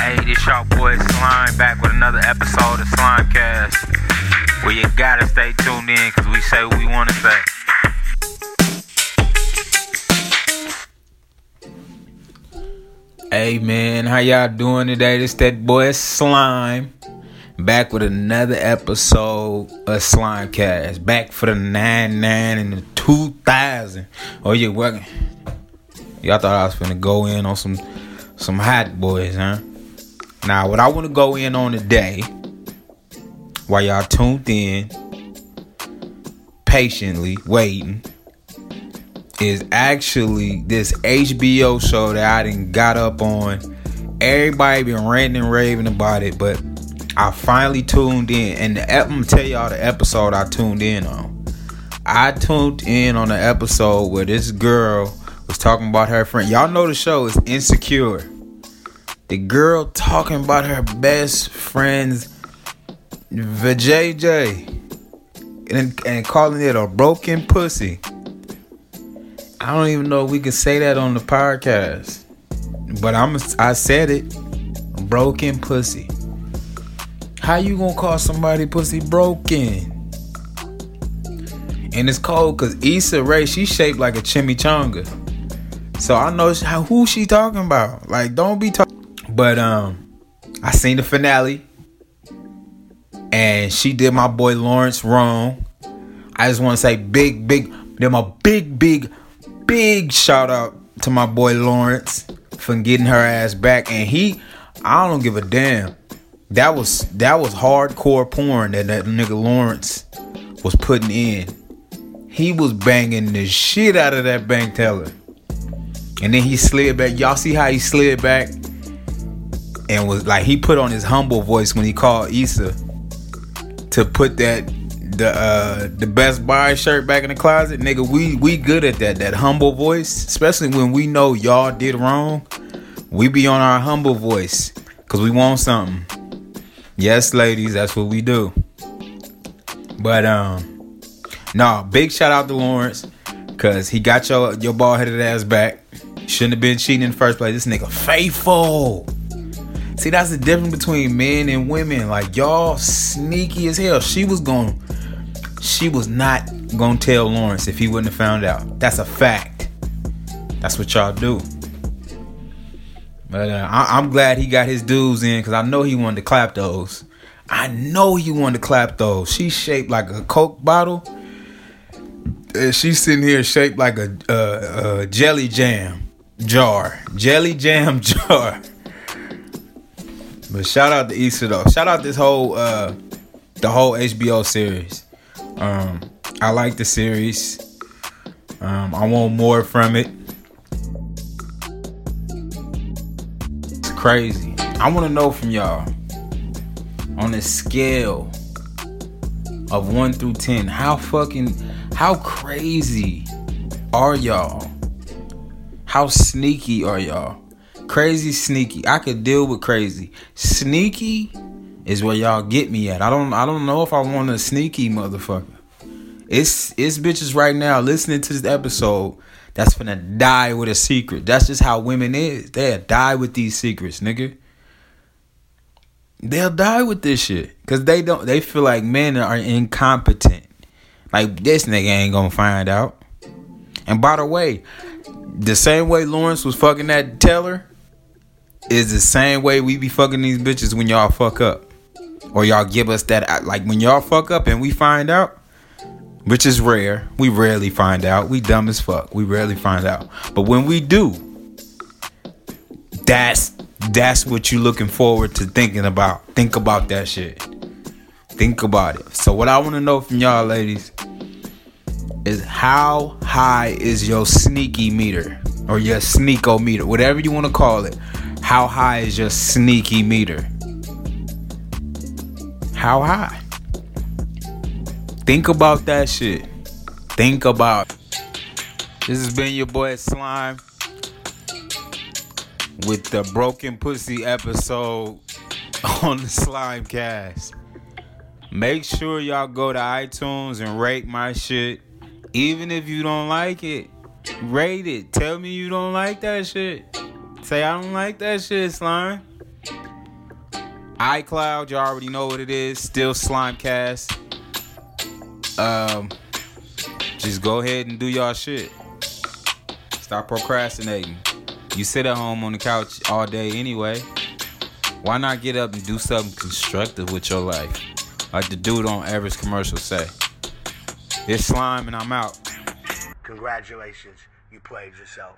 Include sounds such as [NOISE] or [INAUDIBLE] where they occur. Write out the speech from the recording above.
Hey, this y'all boy Slime back with another episode of Slimecast. Where you gotta stay tuned in because we say what we wanna say. Hey man, how y'all doing today? This that boy Slime. Back with another episode of Slimecast. Back for the 99 and the 2000. Oh, you working? Y'all thought I was finna go in on some some hot boys, huh? Now, what I want to go in on today, while y'all tuned in, patiently waiting, is actually this HBO show that I didn't got up on. Everybody been ranting and raving about it, but I finally tuned in. And the, I'm gonna tell y'all the episode I tuned in on. I tuned in on the episode where this girl was talking about her friend. Y'all know the show is Insecure. The girl talking about her best friend's vajayjay and, and calling it a broken pussy. I don't even know if we can say that on the podcast, but I'm I said it. Broken pussy. How you gonna call somebody pussy broken? And it's cold because Issa Rae, she shaped like a chimichanga. So I know who she talking about. Like, don't be talking. But um, I seen the finale, and she did my boy Lawrence wrong. I just want to say big, big, them a big, big, big shout out to my boy Lawrence for getting her ass back. And he, I don't give a damn. That was that was hardcore porn that that nigga Lawrence was putting in. He was banging the shit out of that bank teller. And then he slid back. Y'all see how he slid back? And was like he put on his humble voice when he called Issa to put that the uh the Best Buy shirt back in the closet. Nigga, we we good at that. That humble voice. Especially when we know y'all did wrong. We be on our humble voice. Cause we want something. Yes, ladies, that's what we do. But um, no, big shout out to Lawrence, cause he got your your ball headed ass back. Shouldn't have been cheating in the first place. This nigga faithful. See, that's the difference between men and women. Like y'all sneaky as hell. She was going she was not gonna tell Lawrence if he wouldn't have found out. That's a fact. That's what y'all do. But uh, I, am glad he got his dues in because I know he wanted to clap those. I know he wanted to clap those. She's shaped like a Coke bottle. And she's sitting here shaped like a, a jelly jam jar. Jelly jam [LAUGHS] jar. But shout out to Issa though. Shout out this whole uh the whole HBO series. Um I like the series. Um I want more from it. It's crazy. I want to know from y'all on a scale of 1 through 10, how fucking how crazy are y'all? How sneaky are y'all? Crazy sneaky. I could deal with crazy. Sneaky is where y'all get me at. I don't I don't know if I want a sneaky motherfucker. It's it's bitches right now listening to this episode that's gonna die with a secret. That's just how women is. They'll die with these secrets, nigga. They'll die with this shit. Cause they don't they feel like men are incompetent. Like this nigga ain't gonna find out. And by the way, the same way Lawrence was fucking that teller is the same way we be fucking these bitches when y'all fuck up. Or y'all give us that uh, like when y'all fuck up and we find out which is rare. We rarely find out. We dumb as fuck. We rarely find out. But when we do, that's that's what you looking forward to thinking about. Think about that shit. Think about it. So what I want to know from y'all ladies is how high is your sneaky meter or your sneako meter, whatever you want to call it. How high is your sneaky meter? How high? Think about that shit. Think about. This has been your boy Slime with the broken pussy episode [LAUGHS] on the Slime Cast. Make sure y'all go to iTunes and rate my shit. Even if you don't like it, rate it. Tell me you don't like that shit. Say I don't like that shit, Slime. iCloud, you already know what it is. Still Slimecast. Um, just go ahead and do y'all shit. Stop procrastinating. You sit at home on the couch all day anyway. Why not get up and do something constructive with your life? Like the dude on Average commercial say. It's slime and I'm out. Congratulations, you played yourself.